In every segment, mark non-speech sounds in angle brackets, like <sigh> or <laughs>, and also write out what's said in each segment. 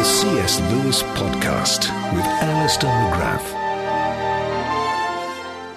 The C.S. Lewis Podcast with Alister McGrath.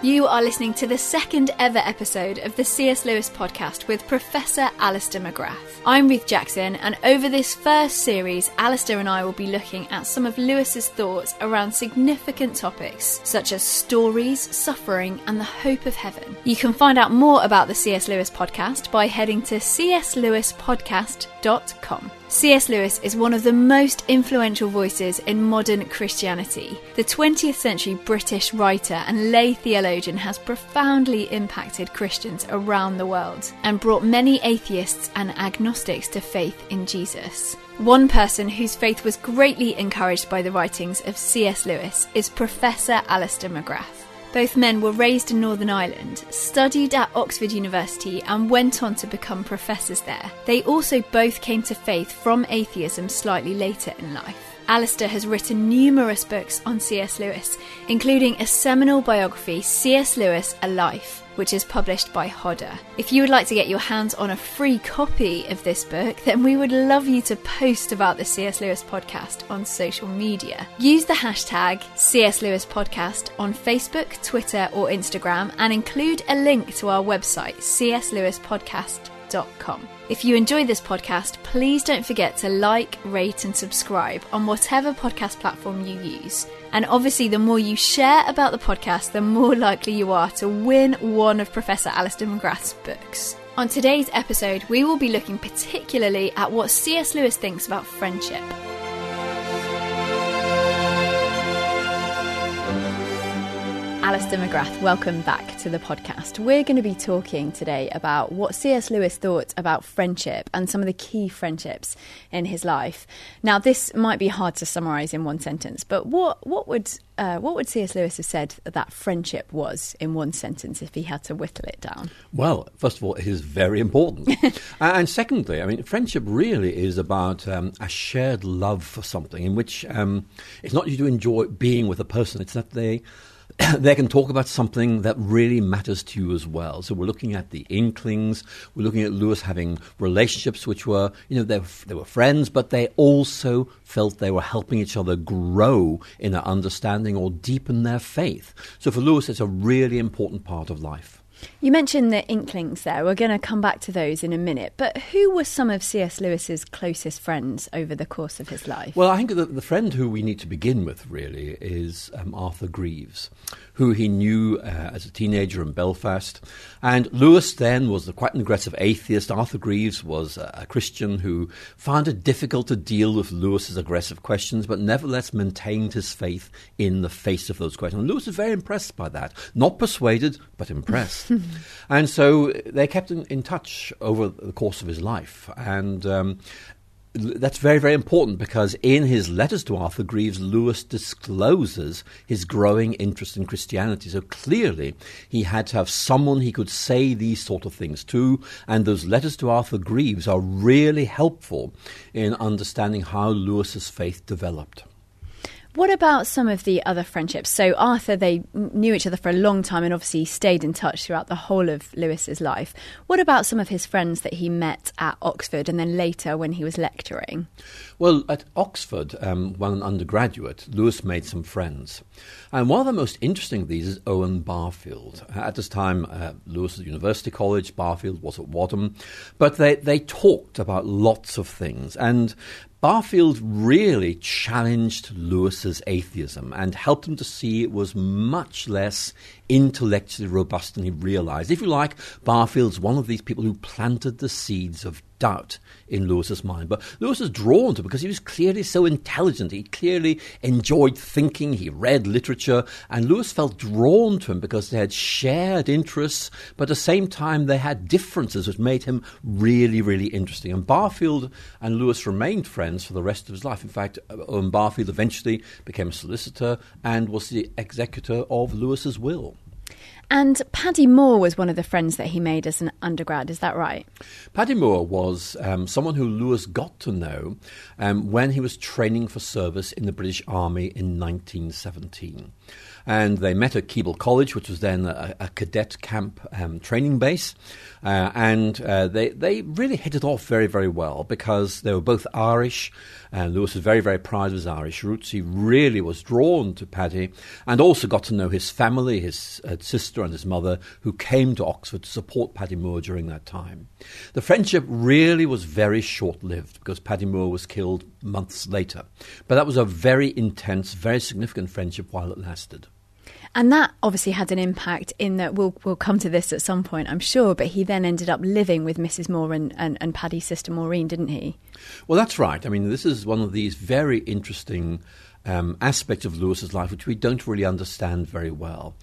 You are listening to the second ever episode of the C.S. Lewis podcast with Professor Alister McGrath. I'm Ruth Jackson, and over this first series, Alister and I will be looking at some of Lewis's thoughts around significant topics such as stories, suffering, and the hope of heaven. You can find out more about the C.S. Lewis podcast by heading to cslewispodcast.com. C.S. Lewis is one of the most influential voices in modern Christianity. The 20th century British writer and lay theologian has profoundly impacted Christians around the world and brought many atheists and agnostics to faith in Jesus. One person whose faith was greatly encouraged by the writings of C.S. Lewis is Professor Alister McGrath. Both men were raised in Northern Ireland, studied at Oxford University, and went on to become professors there. They also both came to faith from atheism slightly later in life. Alister has written numerous books on C.S. Lewis, including a seminal biography, C.S. Lewis A Life, which is published by Hodder. If you would like to get your hands on a free copy of this book, then we would love you to post about the C.S. Lewis podcast on social media. Use the hashtag CS Lewis Podcast on Facebook, Twitter, or Instagram and include a link to our website, cslewispodcast.com. If you enjoy this podcast, please don't forget to like, rate, and subscribe on whatever podcast platform you use. And obviously, the more you share about the podcast, the more likely you are to win one of Professor Alister McGrath's books. On today's episode, we will be looking particularly at what C.S. Lewis thinks about friendship. Alister McGrath, welcome back to the podcast. We're going to be talking today about what C.S. Lewis thought about friendship and some of the key friendships in his life. Now, this might be hard to summarise in one sentence, but what what would uh, what would C.S. Lewis have said that friendship was in one sentence if he had to whittle it down? Well, first of all, it is very important. <laughs> and secondly, I mean, friendship really is about um, a shared love for something in which um, it's not you to enjoy being with a person, it's that they <coughs> they can talk about something that really matters to you as well. So we're looking at the Inklings. We're looking at Lewis having relationships which were, you know, they they were friends, but they also felt they were helping each other grow in their understanding or deepen their faith. So for Lewis, it's a really important part of life. You mentioned the Inklings there. We're going to come back to those in a minute. But who were some of C.S. Lewis's closest friends over the course of his life? Well, I think the, the friend who we need to begin with really is um, Arthur Greeves, who he knew uh, as a teenager in Belfast. And Lewis then was quite an aggressive atheist. Arthur Greeves was a, a Christian who found it difficult to deal with Lewis's aggressive questions, but nevertheless maintained his faith in the face of those questions. And Lewis was very impressed by that. Not persuaded, but impressed. <laughs> and so they kept in, in, touch over the course of his life. And um, that's very, very important because in his letters to Arthur Greeves, Lewis discloses his growing interest in Christianity. So clearly, he had to have someone he could say these sort of things to, and those letters to Arthur Greeves are really helpful in understanding how Lewis's faith developed. What about some of the other friendships? So Arthur, they knew each other for a long time and obviously stayed in touch throughout the whole of Lewis's life. What about some of his friends that he met at Oxford and then later when he was lecturing? Well, at Oxford, um, when an undergraduate, Lewis made some friends. And one of the most interesting of these is Owen Barfield. At this time, uh, Lewis was at University College, Barfield was at Wadham. But they, they talked about lots of things. And Barfield really challenged Lewis's atheism and helped him to see it was much less intellectually robust than he realized. If you like, Barfield's one of these people who planted the seeds of doubt in Lewis's mind. But Lewis was drawn to him because he was clearly so intelligent. He clearly enjoyed thinking. He read literature. And Lewis felt drawn to him because they had shared interests, but at the same time they had differences which made him really, really interesting. And Barfield and Lewis remained friends for the rest of his life. In fact, Owen Barfield eventually became a solicitor and was the executor of Lewis's will. And Paddy Moore was one of the friends that he made as an undergrad, is that right? Paddy Moore was um, someone who Lewis got to know um, when he was training for service in the British Army in 1917 and they met at Keble College, which was then a, a cadet camp um, training base. Uh, and uh, they, they really hit it off very, very well because they were both Irish. And Lewis was very, very proud of his Irish roots. He really was drawn to Paddy and also got to know his family, his uh, sister and his mother, who came to Oxford to support Paddy Moore during that time. The friendship really was very short lived because Paddy Moore was killed months later. But that was a very intense, very significant friendship while it lasted. And that obviously had an impact in that we'll, we'll come to this at some point, I'm sure, but he then ended up living with Mrs. Moore and, and, and Paddy's sister Maureen, didn't he? Well, that's right. I mean, this is one of these very interesting um, aspects of Lewis's life which we don't really understand very well.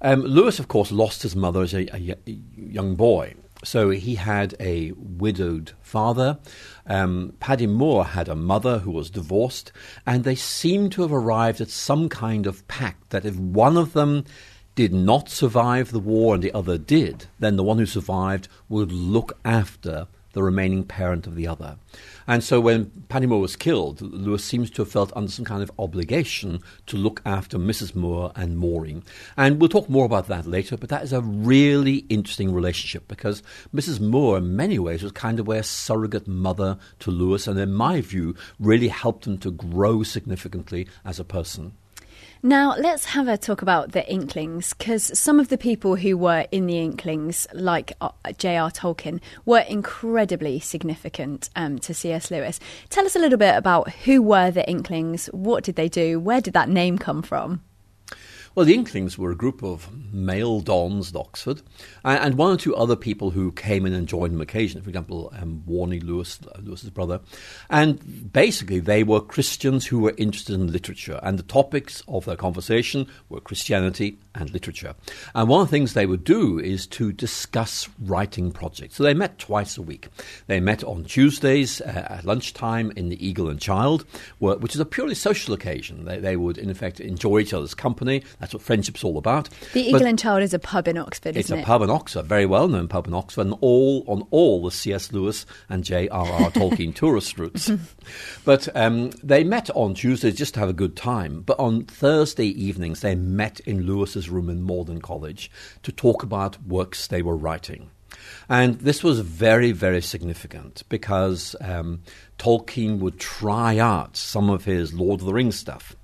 Um, Lewis, of course, lost his mother as a, a, a young boy. So he had a widowed father. Um, Paddy Moore had a mother who was divorced, and they seem to have arrived at some kind of pact that if one of them did not survive the war and the other did, then the one who survived would look after the remaining parent of the other. And so when Paddy Moore was killed, Lewis seems to have felt under some kind of obligation to look after Mrs. Moore and Maureen. And we'll talk more about that later, but that is a really interesting relationship because Mrs. Moore, in many ways, was kind of a surrogate mother to Lewis, and in my view, really helped him to grow significantly as a person. Now, let's have a talk about the Inklings, because some of the people who were in the Inklings, like uh, J.R. Tolkien, were incredibly significant um, to C.S. Lewis. Tell us a little bit about who were the Inklings, what did they do, where did that name come from? Well, the Inklings were a group of male dons at Oxford, and, one or two other people who came in and joined them occasionally. For example, um, Warnie Lewis, uh, Lewis's brother, and basically they were Christians who were interested in literature, and the topics of their conversation were Christianity and literature. And one of the things they would do is to discuss writing projects. So they met twice a week. They met on Tuesdays uh, at lunchtime in the Eagle and Child, which is a purely social occasion. They, they would, in effect, enjoy each other's company. That's what friendship's all about. The Eagle but and Child is a pub in Oxford, It's a it? pub in Oxford, very well known pub in Oxford, and all on all the C.S. Lewis and J.R.R. Tolkien <laughs> tourist routes. but um, they met on Tuesdays just to have a good time. But on Thursday evenings, they met in Lewis's room in Magdalen College to talk about works they were writing. And this was very, very significant because um, Tolkien would try out some of his Lord of the Rings stuff.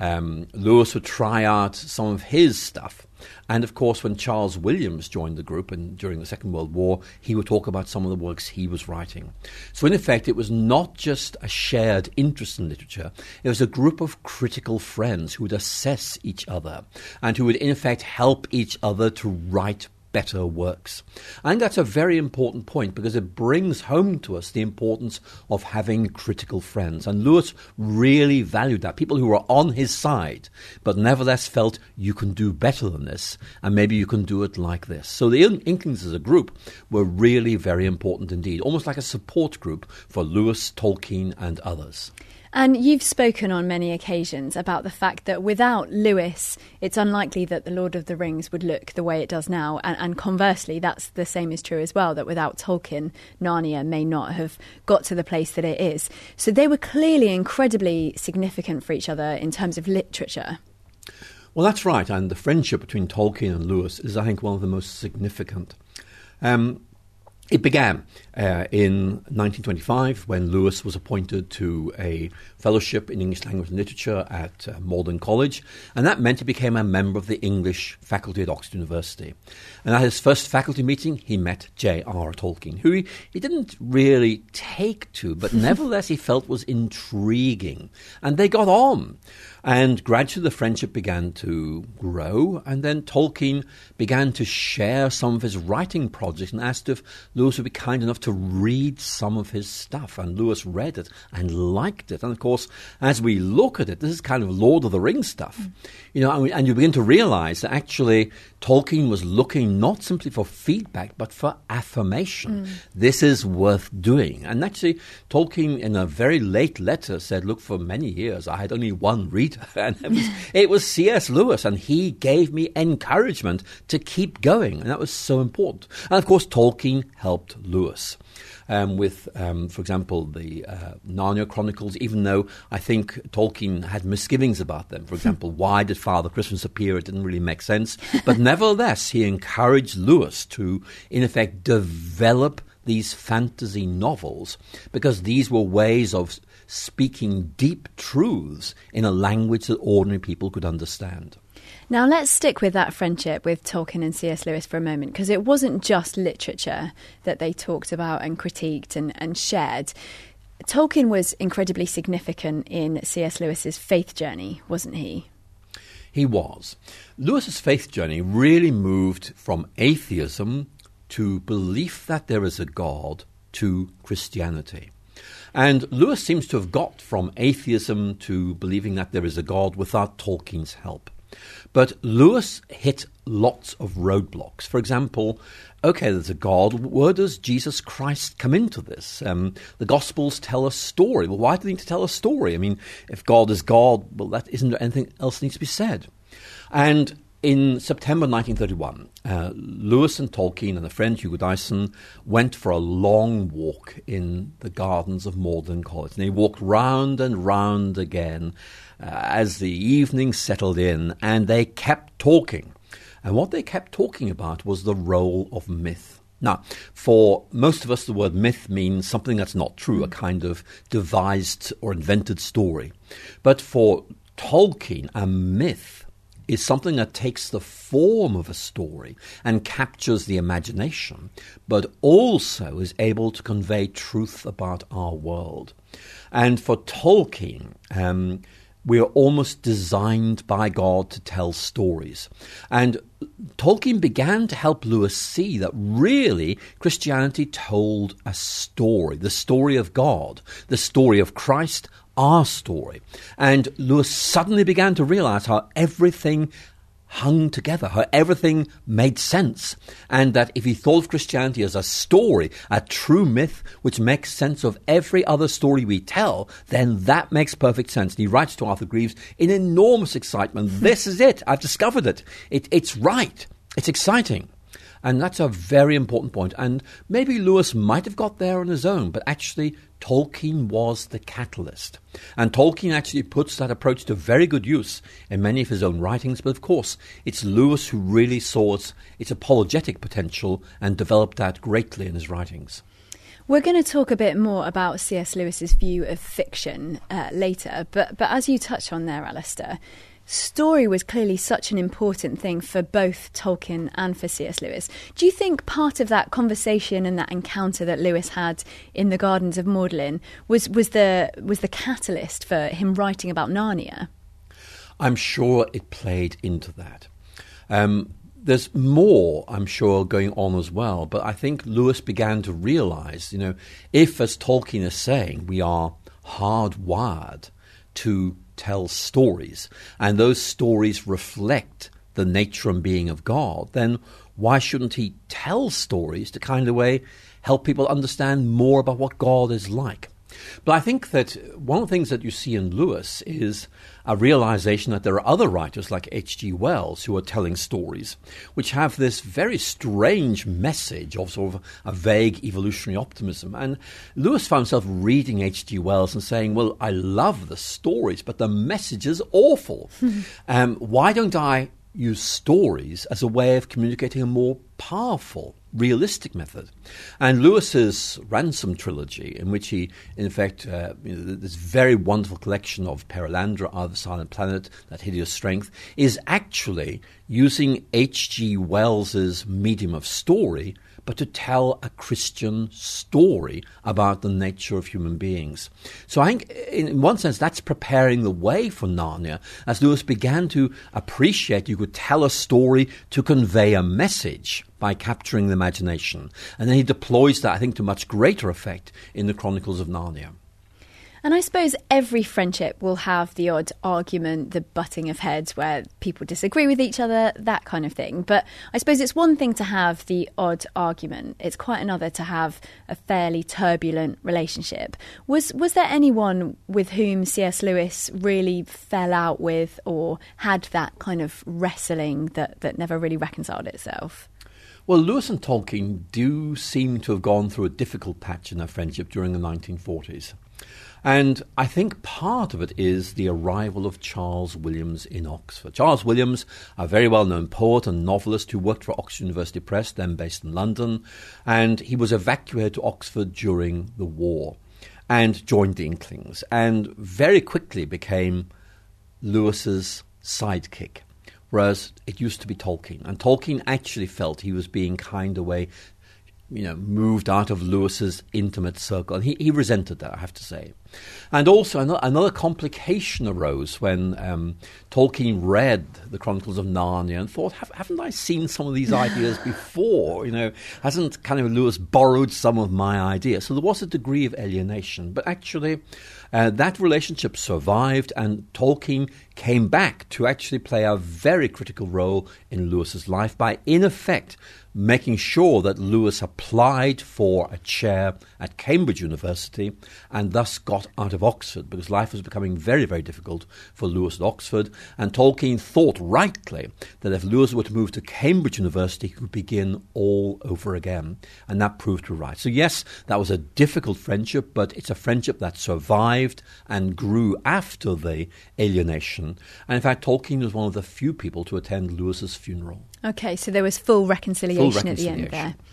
Um, Lewis would try out some of his stuff. And of course, when Charles Williams joined the group and during the Second World War, he would talk about some of the works he was writing. So, in effect, it was not just a shared interest in literature, it was a group of critical friends who would assess each other and who would, in effect, help each other to write better works. I think that's a very important point because it brings home to us the importance of having critical friends. And Lewis really valued that. People who were on his side, but nevertheless felt you can do better than this, and maybe you can do it like this. So the Inklings as a group were really very important indeed, almost like a support group for Lewis, Tolkien, and others. And you've spoken on many occasions about the fact that without Lewis, it's unlikely that The Lord of the Rings would look the way it does now. And, and, conversely, that's the same is true as well, that without Tolkien, Narnia may not have got to the place that it is. So they were clearly incredibly significant for each other in terms of literature. Well, that's right. And the friendship between Tolkien and Lewis is, I think, one of the most significant. Um, it began uh, in 1925 when Lewis was appointed to a fellowship in English language and literature at uh, Magdalen College, and that meant he became a member of the English faculty at Oxford University. And at his first faculty meeting, he met J.R. Tolkien, who he, he didn't really take to, but <laughs> nevertheless he felt was intriguing. And they got on. And gradually the friendship began to grow, and then Tolkien began to share some of his writing projects and asked if Lewis would be kind enough to read some of his stuff. And Lewis read it and liked it. And of course, as we look at it, this is kind of Lord of the Rings stuff. Mm. You know, and, and you begin to realize that actually Tolkien was looking not simply for feedback, but for affirmation. Mm. This is worth doing. And actually, Tolkien, in a very late letter, said, Look, for many years I had only one reader <laughs> and it was, <laughs> it was C.S. Lewis, and he gave me encouragement to keep going, and that was so important. And of course, Tolkien helped Lewis. Um, with, um, for example, the uh, Narnia Chronicles, even though I think Tolkien had misgivings about them. For <laughs> example, why did Father Christmas appear? It didn't really make sense. But <laughs> nevertheless, he encouraged Lewis to, in effect, develop these fantasy novels because these were ways of speaking deep truths in a language that ordinary people could understand. Now, let's stick with that friendship with Tolkien and C.S. Lewis for a moment, because it wasn't just literature that they talked about and critiqued and, and shared. Tolkien was incredibly significant in C.S. Lewis's faith journey, wasn't he? He was. Lewis's faith journey really moved from atheism to belief that there is a God to Christianity. And Lewis seems to have got from atheism to believing that there is a God without Tolkien's help. But Lewis hit lots of roadblocks. For example, okay, there's a God. Where does Jesus Christ come into this? Um, the Gospels tell a story. Well, why do they need to tell a story? I mean, if God is God, well, that isn't anything else needs to be said? And in September 1931, uh, Lewis and Tolkien and a friend Hugo Dyson went for a long walk in the gardens of Magdalen College. And they walked round and round again as the evening settled in, and they kept talking. And what they kept talking about was the role of myth. Now, for most of us, the word myth means something that's not true, a kind of devised or invented story. But for Tolkien, a myth is something that takes the form of a story and captures the imagination, but also is able to convey truth about our world. And for Tolkien, um, we are almost designed by God to tell stories. And Tolkien began to help Lewis see that really Christianity told a story, the story of God, the story of Christ, our story. And Lewis suddenly began to realize how everything hung together, how everything made sense, and that if he thought of Christianity as a story, a true myth which makes sense of every other story we tell, then that makes perfect sense. And he writes to Arthur Greeves in enormous excitement this is it, I've discovered it. it it's right, it's exciting. And that's a very important point. And maybe Lewis might have got there on his own, but actually, Tolkien was the catalyst. And Tolkien actually puts that approach to very good use in many of his own writings. But of course, it's Lewis who really saw its, its apologetic potential and developed that greatly in his writings. We're going to talk a bit more about C.S. Lewis's view of fiction uh, later, but but as you touch on there, Alister, story was clearly such an important thing for both Tolkien and for C.S. Lewis. Do you think part of that conversation and that encounter that Lewis had in the Gardens of Magdalen was, was the was the catalyst for him writing about Narnia? I'm sure it played into that. Um, there's more, I'm sure, going on as well. But I think Lewis began to realize, you know, if, as Tolkien is saying, we are hardwired to tell stories, and those stories reflect the nature and being of God, then why shouldn't he tell stories to kind of way help people understand more about what God is like? But I think that one of the things that you see in Lewis is a realization that there are other writers like H.G. Wells who are telling stories which have this very strange message of sort of a vague evolutionary optimism. And Lewis found himself reading H.G. Wells and saying, Well, I love the stories, but the message is awful. <laughs> um, why don't I use stories as a way of communicating a more powerful realistic method. And Lewis's Ransom trilogy, in which he, in fact, uh, you know, this very wonderful collection of Perelandra, Other Silent Planet, That Hideous Strength, is actually using H.G. Wells's medium of story but to tell a Christian story about the nature of human beings. So I think, in one sense, that's preparing the way for Narnia as Lewis began to appreciate you could tell a story to convey a message by capturing the imagination. And then he deploys that, I think, to much greater effect in the Chronicles of Narnia. And I suppose every friendship will have the odd argument, the butting of heads where people disagree with each other, that kind of thing. But I suppose it's one thing to have the odd argument. It's quite another to have a fairly turbulent relationship. Was was there anyone with whom C.S. Lewis really fell out with or had that kind of wrestling that, that never really reconciled itself? Well, Lewis and Tolkien do seem to have gone through a difficult patch in their friendship during the 1940s. And I think part of it is the arrival of Charles Williams in Oxford. Charles Williams, a very well known poet and novelist who worked for Oxford University Press, then based in London, and he was evacuated to Oxford during the war and joined the Inklings and very quickly became Lewis's sidekick. Whereas it used to be Tolkien. And Tolkien actually felt he was being kind of way you know, moved out of Lewis's intimate circle. And he, he resented that, I have to say. And also, another, another complication arose when um, Tolkien read the Chronicles of Narnia and thought, Have, haven't I seen some of these ideas <laughs> before? You know, hasn't kind of Lewis borrowed some of my ideas? So there was a degree of alienation. But actually, uh, that relationship survived, and Tolkien came back to actually play a very critical role in Lewis's life by, in effect, making sure that Lewis applied for a chair at Cambridge University and thus got out of Oxford because life was becoming very, very difficult for Lewis at Oxford. And Tolkien thought rightly that if Lewis were to move to Cambridge University, he could begin all over again. And that proved to be right. So, yes, that was a difficult friendship, but it's a friendship that survived and grew after the alienation. And in fact, Tolkien was one of the few people to attend Lewis's funeral. Okay, so there was full reconciliation, full reconciliation. at the end there.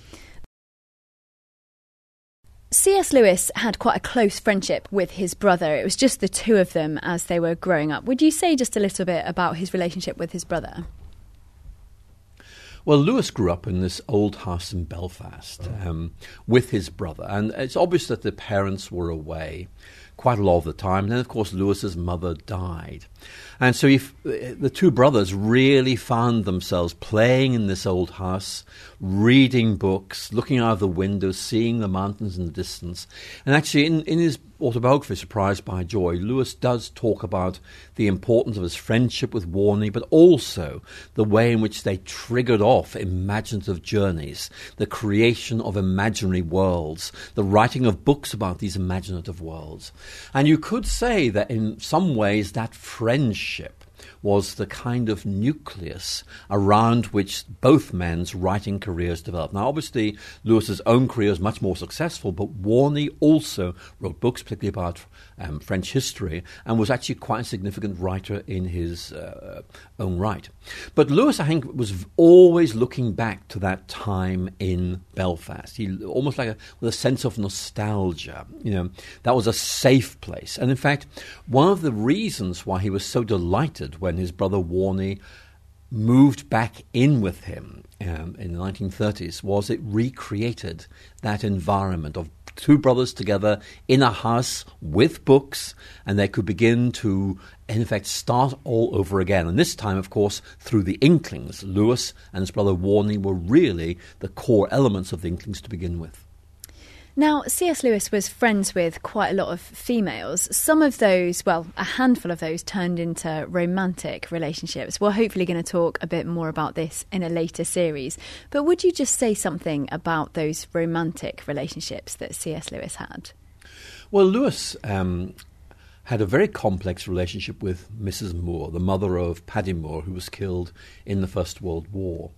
C.S. Lewis had quite a close friendship with his brother. It was just the two of them as they were growing up. Would you say just a little bit about his relationship with his brother? Well, Lewis grew up in this old house in Belfast um, with his brother, and it's obvious that the parents were away quite a lot of the time. And then, of course, Lewis's mother died. And so if, eh, the two brothers really found themselves playing in this old house, reading books, looking out of the windows, seeing the mountains in the distance. And actually, in, in his autobiography, Surprised by Joy, Lewis does talk about the importance of his friendship with Warnie, but also the way in which they triggered off imaginative journeys, the creation of imaginary worlds, the writing of books about these imaginative worlds. And you could say that in some ways that friendship was the kind of nucleus around which both men's writing careers developed. Now, obviously, Lewis's own career is much more successful, but Warnie also wrote books, particularly about um, French history, and was actually quite a significant writer in his uh, own right. But Lewis, I think, was always looking back to that time in Belfast. He almost like a, with a sense of nostalgia. You know, that was a safe place. And in fact, one of the reasons why he was so delighted when his brother Warnie moved back in with him um, in the 1930s was it recreated that environment of two brothers together in a house with books, and they could begin to, in effect, start all over again. And this time, of course, through the Inklings. Lewis and his brother Warnie were really the core elements of the Inklings to begin with. Now, C.S. Lewis was friends with quite a lot of females. Some of those, well, a handful of those turned into romantic relationships. We're hopefully going to talk a bit more about this in a later series. But would you just say something about those romantic relationships that C.S. Lewis had? Well, Lewis um, had a very complex relationship with Mrs. Moore, the mother of Paddy Moore, who was killed in the First World War.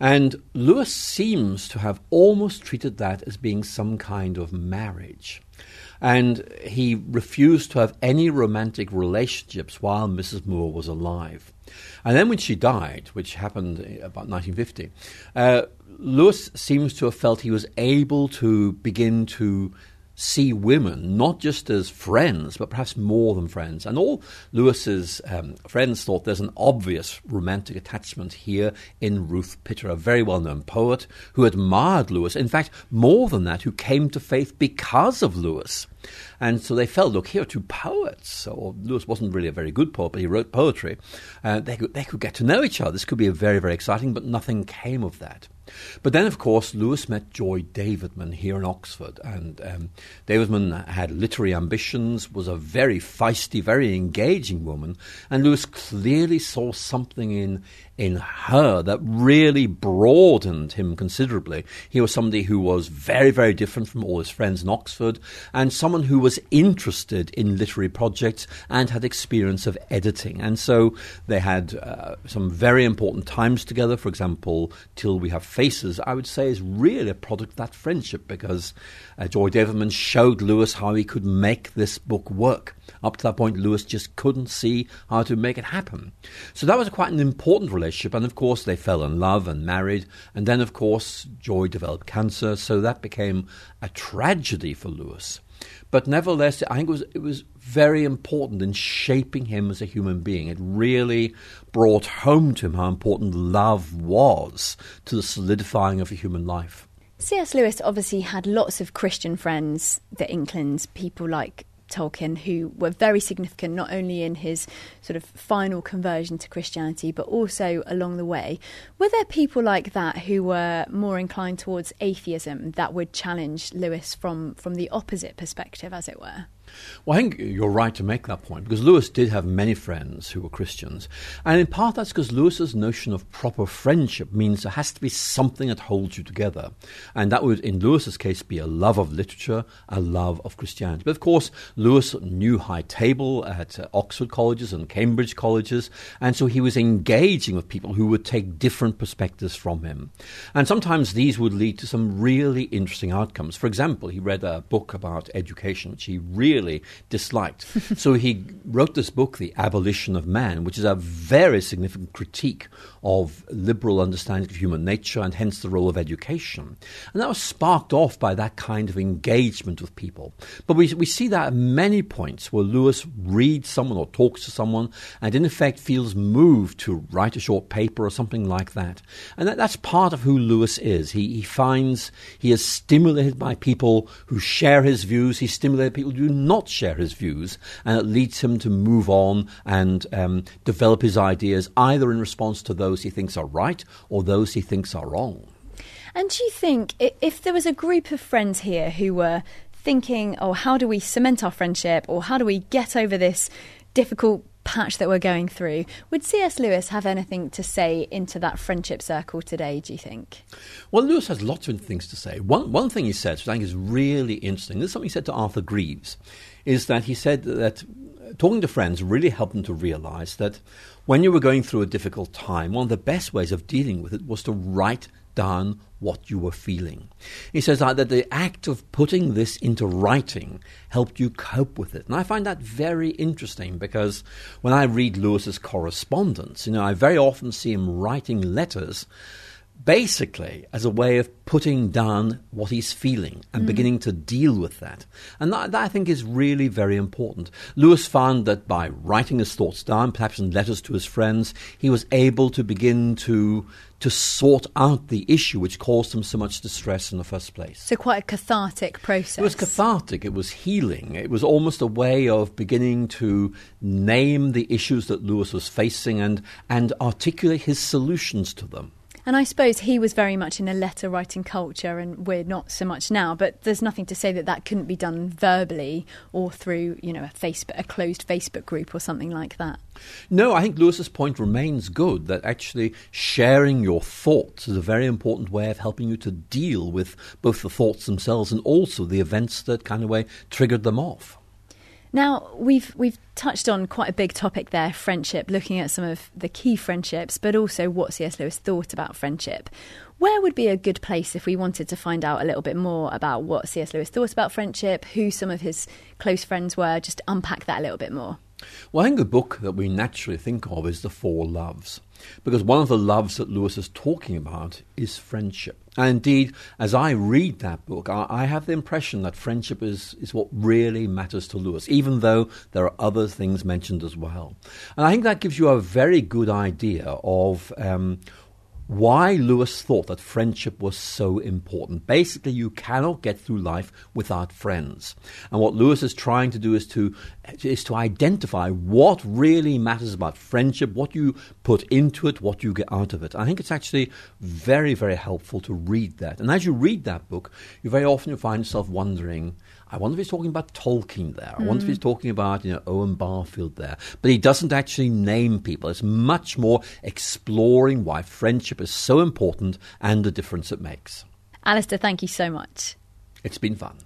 And Lewis seems to have almost treated that as being some kind of marriage. And he refused to have any romantic relationships while Mrs. Moore was alive. And then when she died, which happened about 1950, uh, Lewis seems to have felt he was able to begin to see women not just as friends, but perhaps more than friends. And all Lewis's um, friends thought there's an obvious romantic attachment here in Ruth Pitter, a very well known poet who admired Lewis. In fact, more than that, who came to faith because of Lewis. And so they felt, look, here are two poets. Or Lewis wasn't really a very good poet, but he wrote poetry. Uh, they, could, they could get to know each other. This could be a very, very exciting, but nothing came of that. But then, of course, Lewis met Joy Davidman here in Oxford, and um, Davidman had literary ambitions, was a very feisty, very engaging woman, and Lewis clearly saw something in in her that really broadened him considerably. He was somebody who was very, very different from all his friends in Oxford, and someone who was interested in literary projects and had experience of editing. And so they had uh, some very important times together. For example, Till We Have Faces, I would say, is really a product of that friendship because uh, Joy Davidman showed Lewis how he could make this book work. Up to that point, Lewis just couldn't see how to make it happen. So that was quite an important relationship. And of course, they fell in love and married. And then, of course, Joy developed cancer. So that became a tragedy for Lewis. But nevertheless, I think it was, it was very important in shaping him as a human being. It really brought home to him how important love was to the solidifying of a human life. C.S. Lewis obviously had lots of Christian friends, the Inklings, people like Tolkien, who were very significant not only in his sort of final conversion to Christianity, but also along the way. Were there people like that who were more inclined towards atheism that would challenge Lewis from, from the opposite perspective, as it were? Well, I think you're right to make that point because Lewis did have many friends who were Christians. And in part, that's because Lewis's notion of proper friendship means there has to be something that holds you together. And that would, in Lewis's case, be a love of literature, a love of Christianity. But of course, Lewis knew high table at uh, Oxford colleges and Cambridge colleges. And so he was engaging with people who would take different perspectives from him. And sometimes these would lead to some really interesting outcomes. For example, he read a book about education, which he really disliked. so he wrote this book, The Abolition of Man, which is a very significant critique of liberal understanding of human nature and hence the role of education. And that was sparked off by that kind of engagement with people. But we, we see that at many points where Lewis reads someone or talks to someone and in effect feels moved to write a short paper or something like that. And that, that's part of who Lewis is. He, he finds he is stimulated by people who share his views. He's stimulated people who do not share his views, and it leads him to move on and um, develop his ideas either in response to those he thinks are right or those he thinks are wrong. And do you think if there was a group of friends here who were thinking, oh, how do we cement our friendship or how do we get over this difficult patch that we're going through. Would C.S. Lewis have anything to say into that friendship circle today, do you think? Well, Lewis has lots of things to say. One, one thing he said, which I think is really interesting, this is something he said to Arthur Greeves, is that he said that talking to friends really helped him to realize that when you were going through a difficult time, one of the best ways of dealing with it was to write down what you were feeling. He says that the act of putting this into writing helped you cope with it. And I find that very interesting because when I read Lewis's correspondence, you know, I very often see him writing letters basically as a way of putting down what he's feeling and mm. beginning to deal with that. And that, that, I think is really very important. Lewis found that by writing his thoughts down, perhaps in letters to his friends, he was able to begin to to sort out the issue which caused him so much distress in the first place. So quite a cathartic process. It was cathartic, it was healing. It was almost a way of beginning to name the issues that Lewis was facing and and articulate his solutions to them. And I suppose he was very much in a letter writing culture, and we're not so much now. But there's nothing to say that that couldn't be done verbally or through, you know, a Facebook, a closed Facebook group or something like that. No, I think Lewis's point remains good that actually sharing your thoughts is a very important way of helping you to deal with both the thoughts themselves and also the events that kind of way triggered them off. Now, we've we've touched on quite a big topic there, friendship, looking at some of the key friendships, but also what C.S. Lewis thought about friendship. Where would be a good place if we wanted to find out a little bit more about what C.S. Lewis thought about friendship, who some of his close friends were, just unpack that a little bit more? Well, I think the book that we naturally think of is The Four Loves, because one of the loves that Lewis is talking about is friendship. And indeed, as I read that book, I, I, have the impression that friendship is, is what really matters to Lewis, even though there are other things mentioned as well. And I think that gives you a very good idea of um, why Lewis thought that friendship was so important. Basically, you cannot get through life without friends. And what Lewis is trying to do is to is to identify what really matters about friendship, what you put into it, what you get out of it. I think it's actually very, very helpful to read that. And as you read that book, you very often find yourself wondering, I wonder if he's talking about Tolkien there. I wonder if he's mm. talking about you know Owen Barfield there. But he doesn't actually name people. It's much more exploring why friendship is so important and the difference it makes. Alister, thank you so much. It's been fun.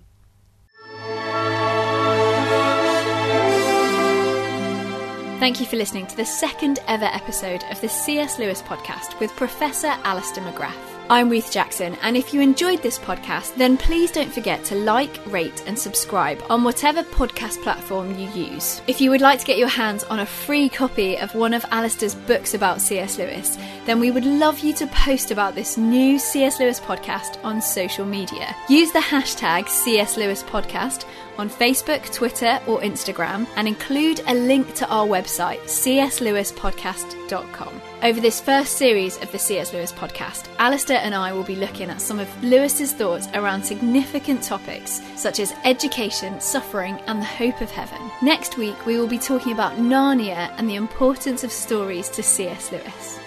Thank you for listening to the second ever episode of the C.S. Lewis podcast with Professor Alister McGrath. I'm Ruth Jackson, and if you enjoyed this podcast, then please don't forget to like, rate, and subscribe on whatever podcast platform you use. If you would like to get your hands on a free copy of one of Alister's books about C.S. Lewis, then we would love you to post about this new C.S. Lewis podcast on social media. Use the hashtag C.S. Lewis Podcast on Facebook, Twitter, or Instagram, and include a link to our website, cslewispodcast.com. Over this first series of the C.S. Lewis podcast, Alister and I will be looking at some of Lewis's thoughts around significant topics such as education, suffering, and the hope of heaven. Next week, we will be talking about Narnia and the importance of stories to C.S. Lewis.